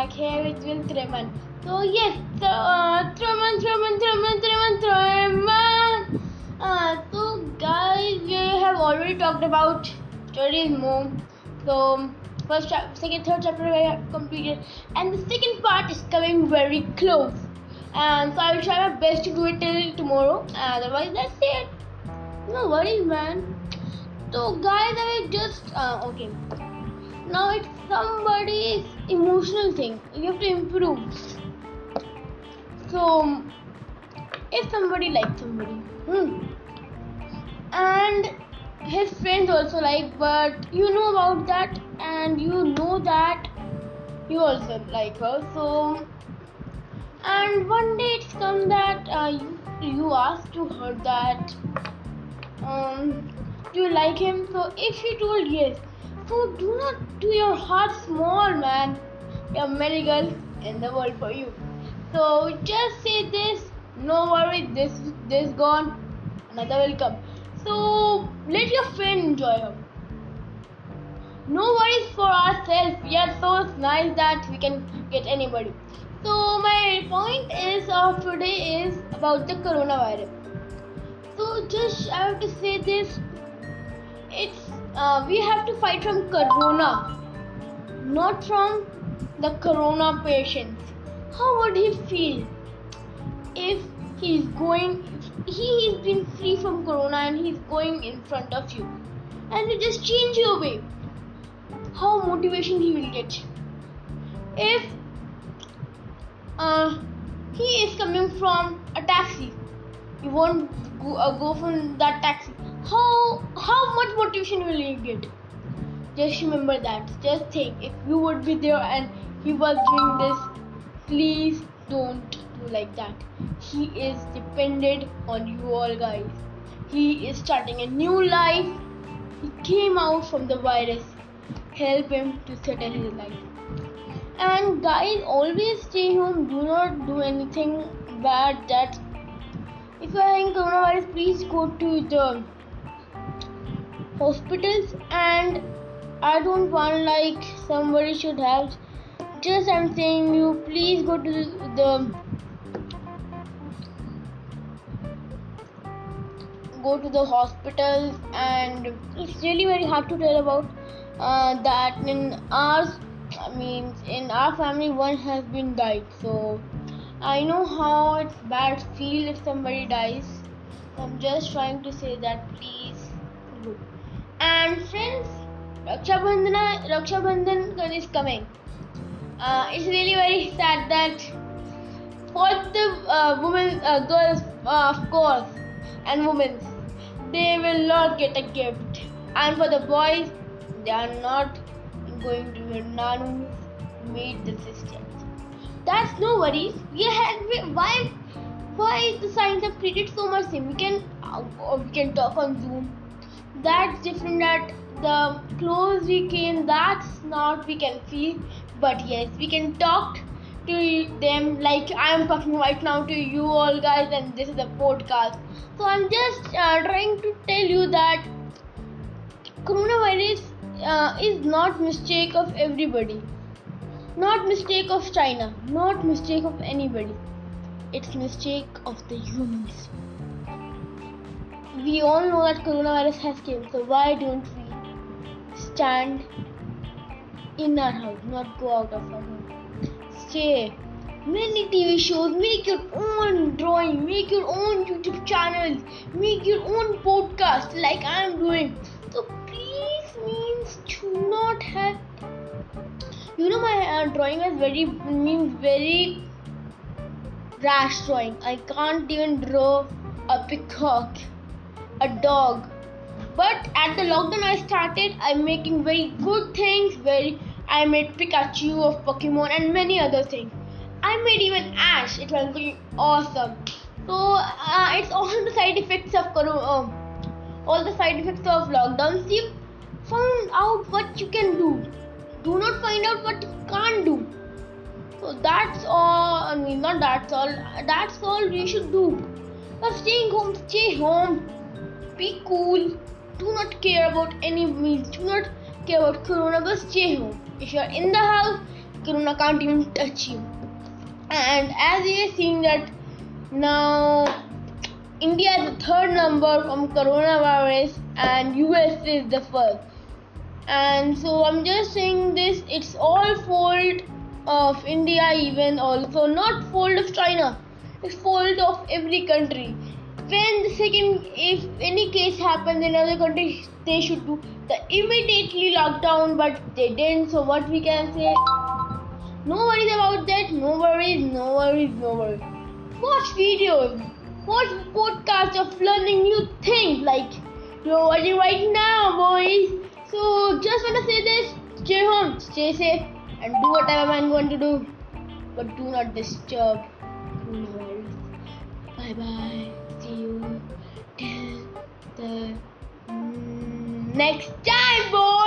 back here with Will Threman. So yes, so, uh, Threman, Threman, Threman, Threman, Threman. Uh, so guys, we have already talked about stories more. So first, chap- second, third chapter we have completed, and the second part is coming very close. And so I will try my best to do it till tomorrow. Otherwise, that's it. No worries, man. So guys, I will just uh, okay. Now it's somebody's emotional thing. You have to improve. So if somebody likes somebody, hmm, and his friends also like, but you know about that, and you know that you also like her. So and one day it's come that uh, you you ask to her that um do you like him? So if she told yes, so do not do your heart small, man. There are many girls in the world for you. So just say this. No worry, this this gone, another will come. So let your friend enjoy her. No worries for ourselves. We are so nice that we can get anybody. So my point is of today is about the coronavirus. So just I have to say this uh, we have to fight from corona not from the corona patients. How would he feel if he's going he has been free from corona and he's going in front of you? And you just change your way. How motivation he will get if uh, he is coming from a taxi you won't go, uh, go from that taxi how how much motivation will you get? Just remember that. Just think if you would be there and he was doing this please don't do like that. He is dependent on you all guys. He is starting a new life. He came out from the virus. Help him to settle his life. And guys always stay home. Do not do anything bad that if you are in coronavirus please go to the hospitals and I don't want like somebody should have just I'm saying you please go to the go to the hospitals and it's really very hard to tell about uh, that in ours I mean in our family one has been died. So I know how it's bad feel if somebody dies. I'm just trying to say that please go and friends, Raksha Bandhana, Raksha Bandhan is coming. Uh, it's really very sad that for the uh, women, uh, girls, uh, of course, and women, they will not get a gift. And for the boys, they are not going to be nuns, meet the sisters. That's no worries. We had why why the science have created so much thing. We can uh, we can talk on Zoom that's different that the close we came that's not we can feel. But yes we can talk to them like i am talking right now to you all guys and this is a podcast. So i'm just uh, trying to tell you that coronavirus uh, is not mistake of everybody. Not mistake of china. Not mistake of anybody. It's mistake of the humans we all know that coronavirus has came, so why don't we stand in our house, not go out of our home? Stay. Many TV shows, make your own drawing, make your own YouTube channels, make your own podcast like I am doing. So please means do not have. You know my uh, drawing is very means very rash drawing. I can't even draw a peacock a dog. But at the lockdown i started i'm making very good things very i made pikachu of pokemon and many other things. I made even ash it was really awesome. So uh, it's all the side effects of corona um, all the side effects of lockdown. See found out what you can do. Do not find out what you can't do. So that's all i mean not that's all that's all we should do. But staying home stay home be cool. Do not care about any means. Do not care about corona. But stay home. If you are in the house, corona can't even touch you and as we are seeing that now india is the third number from coronavirus and us is the first and so i'm just saying this it's all fault of india even also not fault of china it's fault of every country when the second if any case happens in other countries they should do the immediately lockdown but they didn't so what we can say? No worries about that no worries no worries no worries. Watch videos watch podcasts of learning new things like you're watching right now boys. So just wanna say this stay home stay safe and do whatever I'm going to do but do not disturb. No worries. bye bye next time, boys.